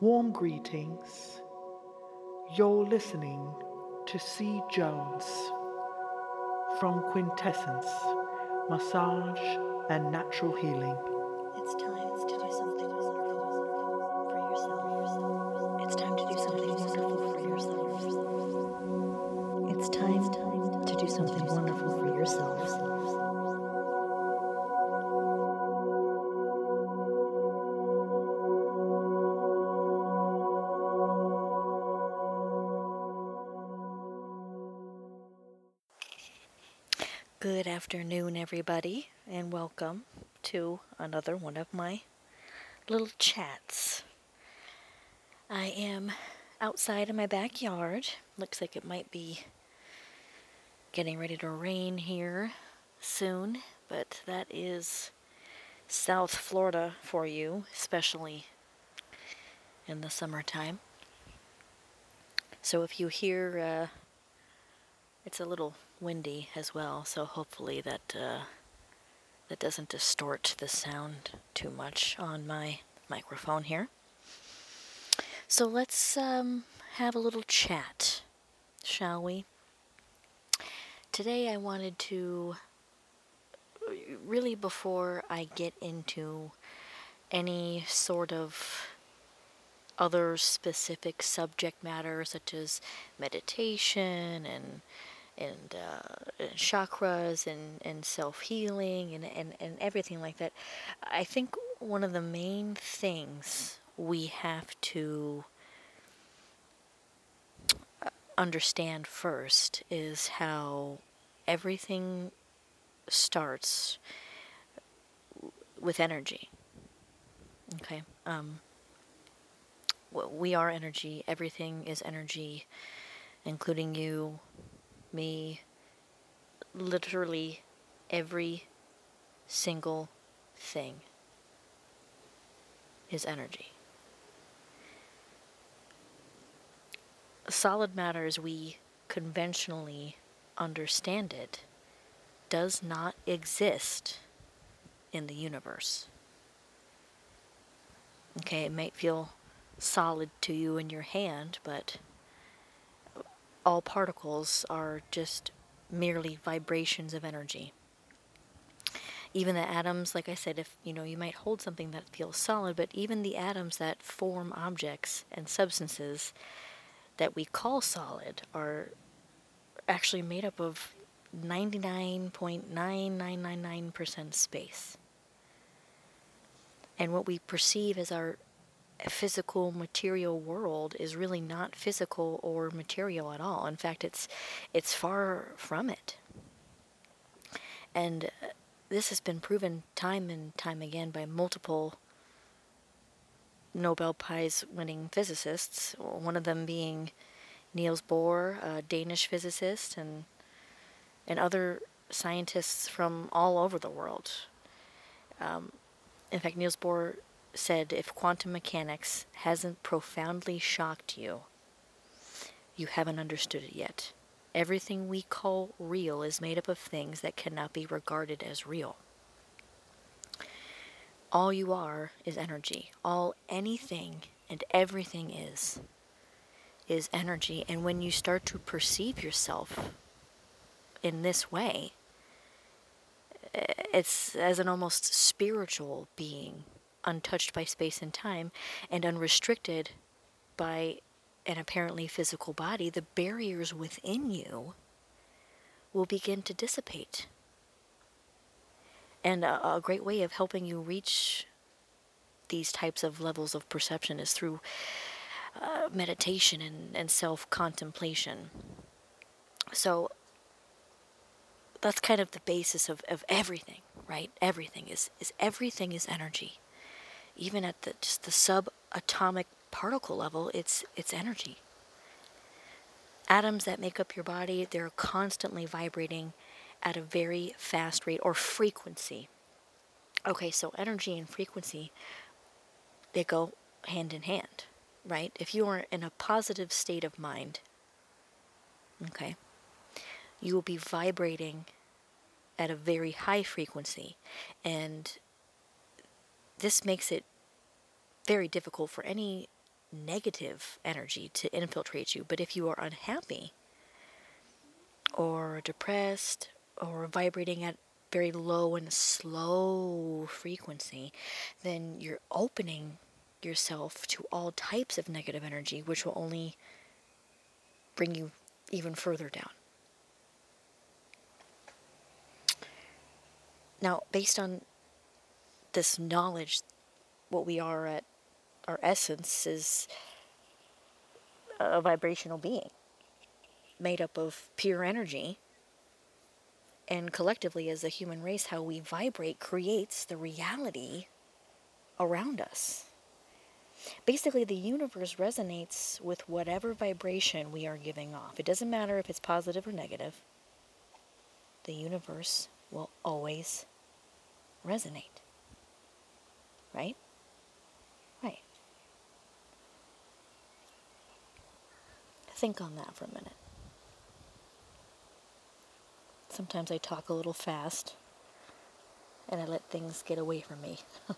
Warm greetings. You're listening to C. Jones from Quintessence Massage and Natural Healing. Afternoon, everybody, and welcome to another one of my little chats. I am outside in my backyard. Looks like it might be getting ready to rain here soon, but that is South Florida for you, especially in the summertime. So if you hear, uh, it's a little windy as well, so hopefully that uh, that doesn't distort the sound too much on my microphone here. So let's um, have a little chat, shall we? Today I wanted to really before I get into any sort of other specific subject matter such as meditation and and, uh, chakras and, and self healing and, and, and everything like that. I think one of the main things we have to uh, understand first is how everything starts with energy. Okay. Um, we are energy. Everything is energy, including you, me literally every single thing is energy. Solid matter, as we conventionally understand it, does not exist in the universe. Okay, it might feel solid to you in your hand, but all particles are just merely vibrations of energy. Even the atoms, like I said, if you know, you might hold something that feels solid, but even the atoms that form objects and substances that we call solid are actually made up of 99.9999% space. And what we perceive as our physical material world is really not physical or material at all. In fact, it's it's far from it. And uh, this has been proven time and time again by multiple Nobel Prize winning physicists, one of them being Niels Bohr, a Danish physicist, and and other scientists from all over the world. Um, in fact, Niels Bohr said if quantum mechanics hasn't profoundly shocked you, you haven't understood it yet. Everything we call real is made up of things that cannot be regarded as real. All you are is energy. All anything and everything is is energy. And when you start to perceive yourself in this way, it's as an almost spiritual being untouched by space and time and unrestricted by an apparently physical body, the barriers within you will begin to dissipate. And a, a, great way of helping you reach these types of levels of perception is through uh, meditation and, and self contemplation. So that's kind of the basis of, of everything, right? Everything is, is everything is energy even at the just the subatomic particle level, it's it's energy. Atoms that make up your body, they're constantly vibrating at a very fast rate or frequency. Okay, so energy and frequency they go hand in hand, right? If you are in a positive state of mind, okay, you will be vibrating at a very high frequency and this makes it very difficult for any negative energy to infiltrate you. But if you are unhappy or depressed or vibrating at very low and slow frequency, then you're opening yourself to all types of negative energy, which will only bring you even further down. Now, based on this knowledge, what we are at our essence is a vibrational being made up of pure energy. And collectively, as a human race, how we vibrate creates the reality around us. Basically, the universe resonates with whatever vibration we are giving off. It doesn't matter if it's positive or negative, the universe will always resonate. Right? Right. Think on that for a minute. Sometimes I talk a little fast and I let things get away from me.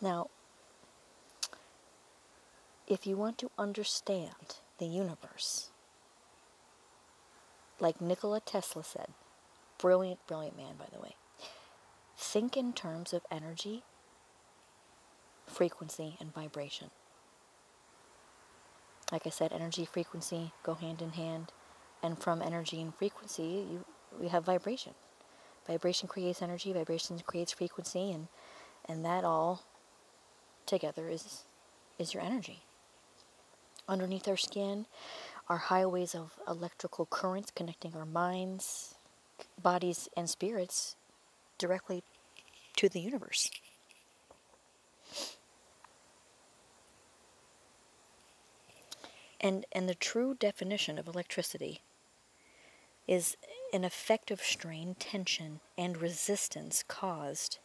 now, if you want to understand the universe, like Nikola Tesla said, brilliant, brilliant man, by the way, think in terms of energy, frequency, and vibration. Like I said, energy, frequency go hand in hand, and from energy and frequency, you we have vibration. Vibration creates energy, vibration creates frequency, and and that all together is is your energy. Underneath our skin are highways of electrical currents connecting our minds, bodies, and spirits directly to the universe. And, and the true definition of electricity is an effective strain, tension, and resistance caused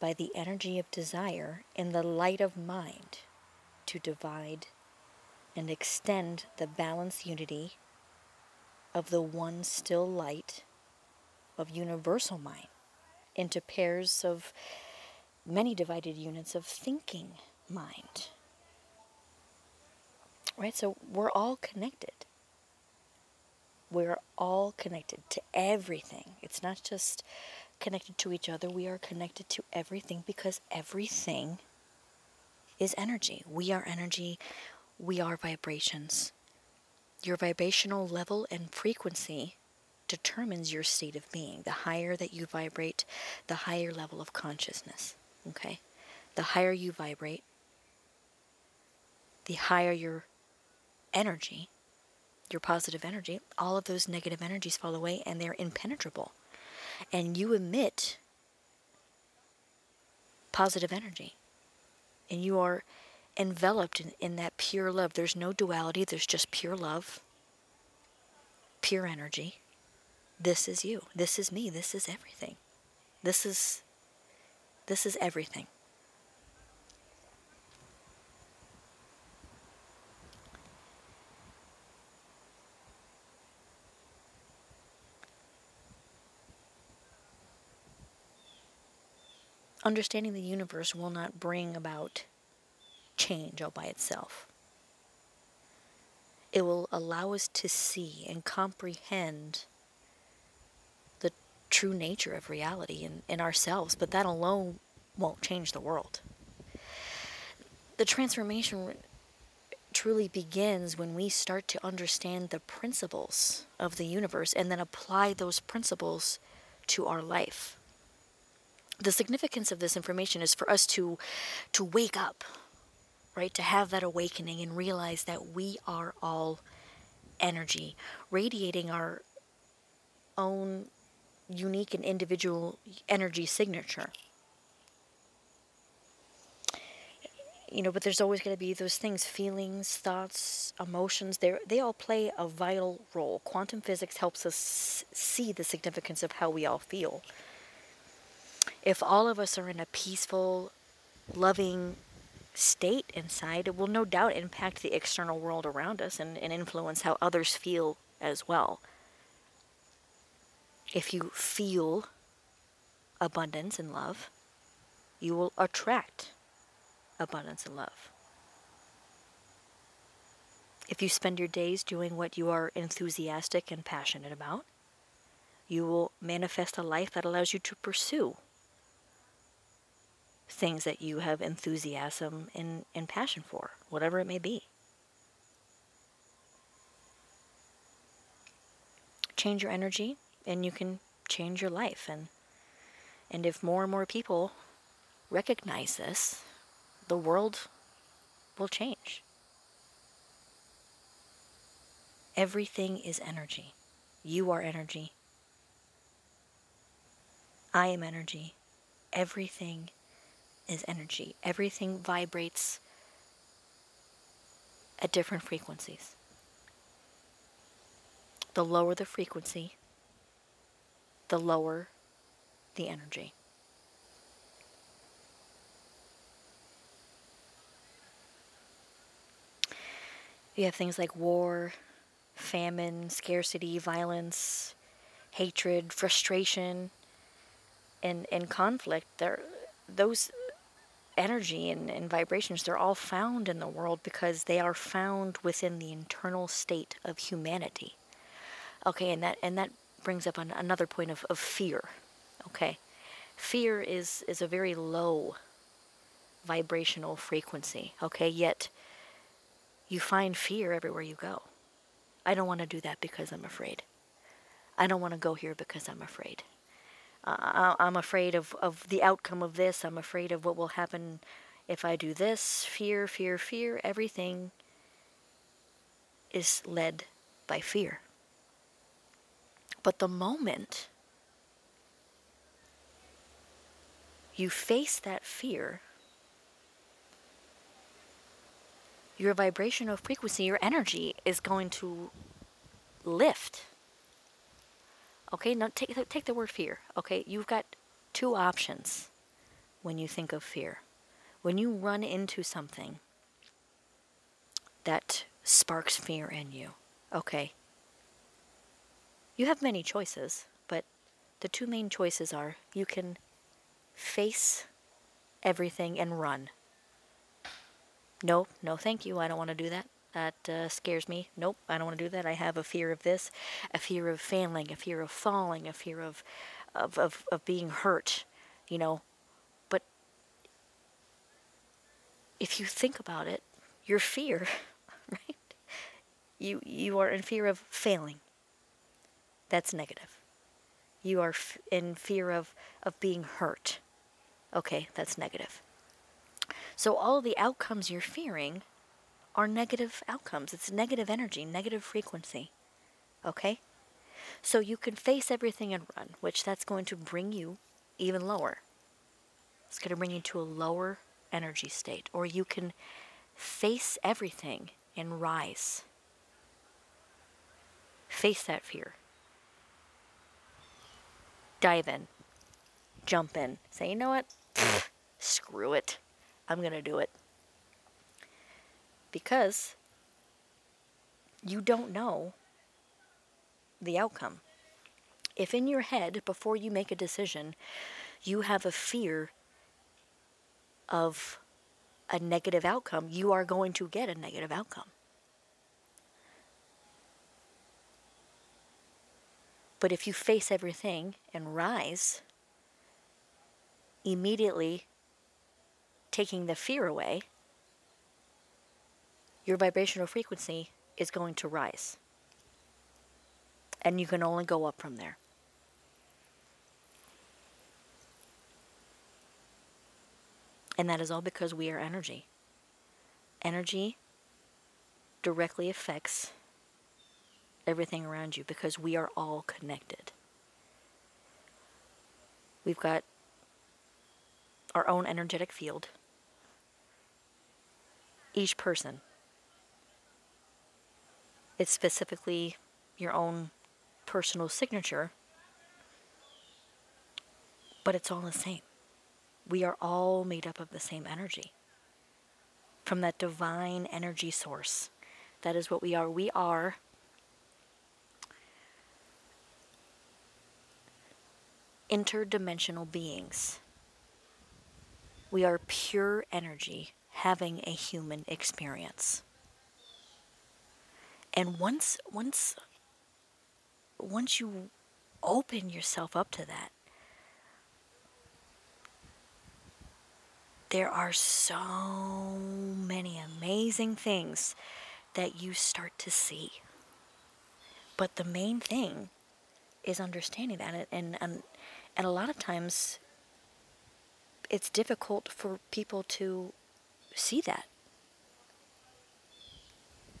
by the energy of desire in the light of mind to divide and extend the balanced unity of the one still light of universal mind into pairs of many divided units of thinking mind. Right? So we're all connected. We're all connected to everything. It's not just connected to each other, we are connected to everything because everything is energy. We are energy, we are vibrations. Your vibrational level and frequency determines your state of being. The higher that you vibrate, the higher level of consciousness. Okay? The higher you vibrate, the higher your energy, your positive energy, all of those negative energies fall away and they're impenetrable. And you emit positive energy. And you are enveloped in, in that pure love. There's no duality, there's just pure love, pure energy. This is you. This is me. This is everything. This is this is everything. Understanding the universe will not bring about change all by itself. It will allow us to see and comprehend the true nature of reality in, in ourselves, but that alone won't change the world. The transformation truly begins when we start to understand the principles of the universe and then apply those principles to our life. The significance of this information is for us to to wake up right? To have that awakening and realize that we are all energy, radiating our own unique and individual energy signature. You know, but there's always going to be those things feelings, thoughts, emotions. They they all play a vital role. Quantum physics helps us see the significance of how we all feel. If all of us are in a peaceful, loving, state inside it will no doubt impact the external world around us and, and influence how others feel as well. If you feel abundance and love, you will attract abundance and love. If you spend your days doing what you are enthusiastic and passionate about, you will manifest a life that allows you to pursue things that you have enthusiasm and, and passion for, whatever it may be. Change your energy and you can change your life and and if more and more people recognize this, the world will change. Everything is energy. You are energy. I am energy. Everything is energy. Everything vibrates at different frequencies. The lower the frequency, the lower the energy. You have things like war, famine, scarcity, violence, hatred, frustration, and, and conflict. They're, those energy and, and vibrations, they're all found in the world because they are found within the internal state of humanity. Okay, and that and that brings up an, another point of, of fear. Okay, fear is is a very low vibrational frequency. Okay, yet you find fear everywhere you go. I don't want to do that because I'm afraid. I don't want to go here because I'm afraid. Uh, I'm afraid of, of the outcome of this. I'm afraid of what will happen if I do this. Fear, fear, fear. Everything is led by fear. But the moment you face that fear, your vibrational frequency, your energy is going to lift. Okay, now take, take the word fear. Okay, you've got two options when you think of fear. When you run into something that sparks fear in you, okay, you have many choices, but the two main choices are you can face everything and run. No, no, thank you. I don't want to do that. That uh, scares me. Nope, I don't want to do that. I have a fear of this, a fear of failing, a fear of falling, a fear of, of, of, of being hurt, you know. But if you think about it, your fear, right? You, you are in fear of failing. That's negative. You are f- in fear of, of being hurt. Okay, that's negative. So all the outcomes you're fearing are negative outcomes. It's negative energy, negative frequency. Okay? So you can face everything and run, which that's going to bring you even lower. It's going to bring you to a lower energy state. Or you can face everything and rise. Face that fear. Dive in. Jump in. Say, you know what? Screw it. I'm going to do it. Because you don't know the outcome. If in your head, before you make a decision, you have a fear of a negative outcome, you are going to get a negative outcome. But if you face everything and rise, immediately taking the fear away, your vibrational frequency is going to rise. And you can only go up from there. And that is all because we are energy. Energy directly affects everything around you because we are all connected. We've got our own energetic field each person. It's specifically your own personal signature, but it's all the same. We are all made up of the same energy. From that divine energy source. That is what we are. We are interdimensional beings. We are pure energy having a human experience. And once once once you open yourself up to that, there are so many amazing things that you start to see. But the main thing is understanding that and and and a lot of times it's difficult for people to see that.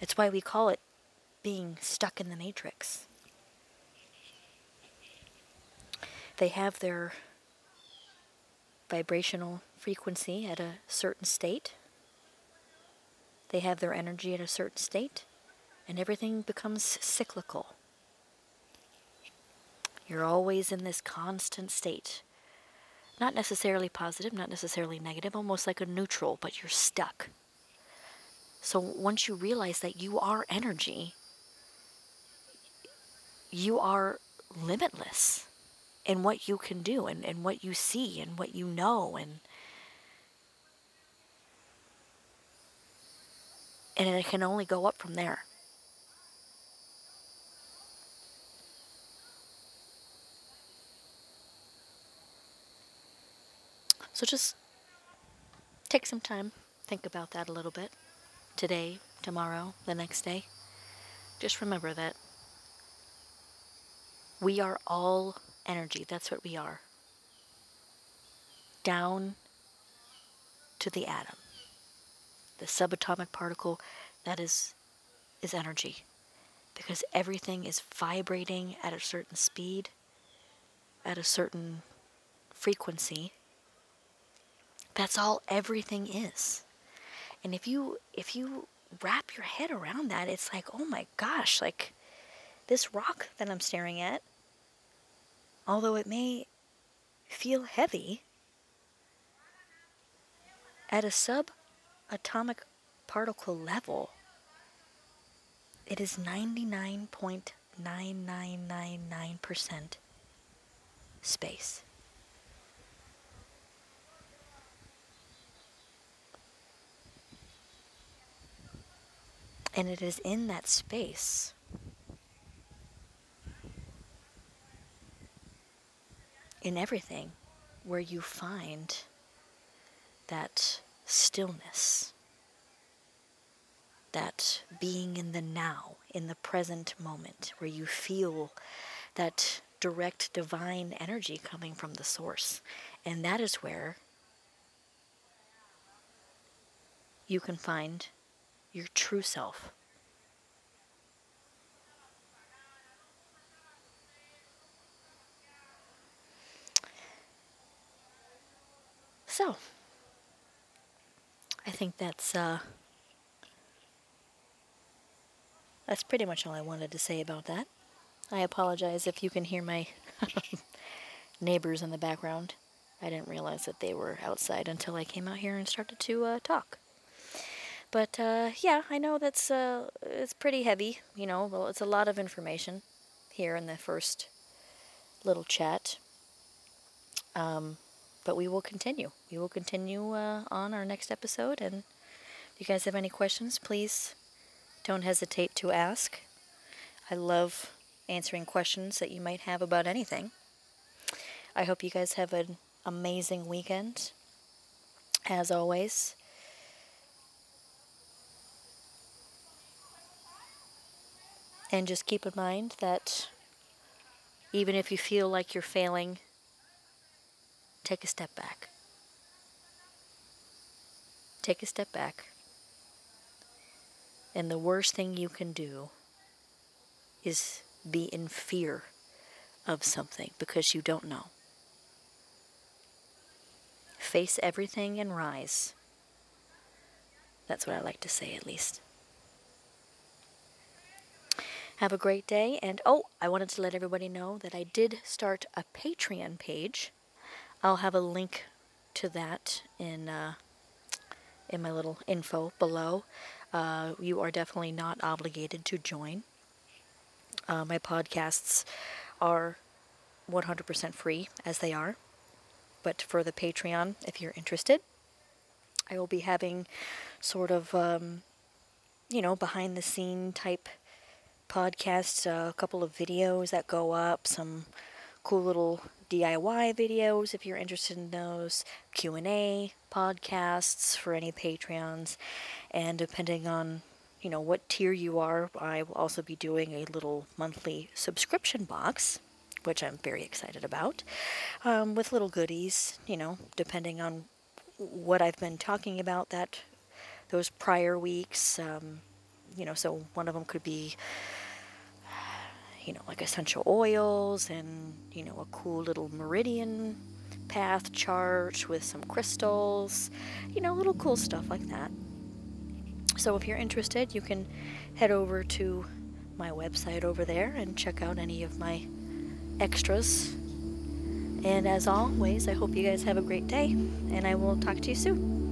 It's why we call it being stuck in the matrix. They have their vibrational frequency at a certain state. They have their energy at a certain state, and everything becomes cyclical. You're always in this constant state. Not necessarily positive, not necessarily negative, almost like a neutral, but you're stuck. So once you realize that you are energy, you are limitless in what you can do and, and what you see and what you know and and it can only go up from there. So just take some time, think about that a little bit. Today, tomorrow, the next day. Just remember that we are all energy. That's what we are. Down to the atom. The subatomic particle that is is energy. Because everything is vibrating at a certain speed, at a certain frequency that's all everything is. And if you if you wrap your head around that, it's like, "Oh my gosh, like this rock that I'm staring at, although it may feel heavy, at a subatomic particle level, it is 99.9999% space. And it is in that space in everything where you find that stillness, that being in the now, in the present moment, where you feel that direct divine energy coming from the source. And that is where you can find your true self. So, I think that's uh, that's pretty much all I wanted to say about that. I apologize if you can hear my neighbors in the background. I didn't realize that they were outside until I came out here and started to uh, talk. But uh, yeah, I know that's uh, it's pretty heavy. You know, well, it's a lot of information here in the first little chat. Um, but we will continue. We will continue uh, on our next episode. And if you guys have any questions, please don't hesitate to ask. I love answering questions that you might have about anything. I hope you guys have an amazing weekend. As always, And just keep in mind that even if you feel like you're failing, take a step back. Take a step back. And the worst thing you can do is be in fear of something because you don't know. Face everything and rise. That's what I like to say, at least. Have a great day. And oh, I wanted to let everybody know that I did start a Patreon page. I'll have a link to that in uh, in my little info below. Uh, you are definitely not obligated to join. Uh, my podcasts are 100% free as they are. But for the Patreon, if you're interested, I will be having sort of, um, you know, behind the scene type podcasts, uh, a couple of videos that go up, some cool little DIY videos if you're interested in those, Q&A podcasts for any Patreons, and depending on you know what tier you are, I will also be doing a little monthly subscription box, which I'm very excited about, um, with little goodies. You know, depending on what I've been talking about that those prior weeks. Um, you know, so one of them could be you know, like essential oils and, you know, a cool little meridian path chart with some crystals, you know, little cool stuff like that. So if you're interested, you can head over to my website over there and check out any of my extras. And as always, I hope you guys have a great day, and I will talk to you soon.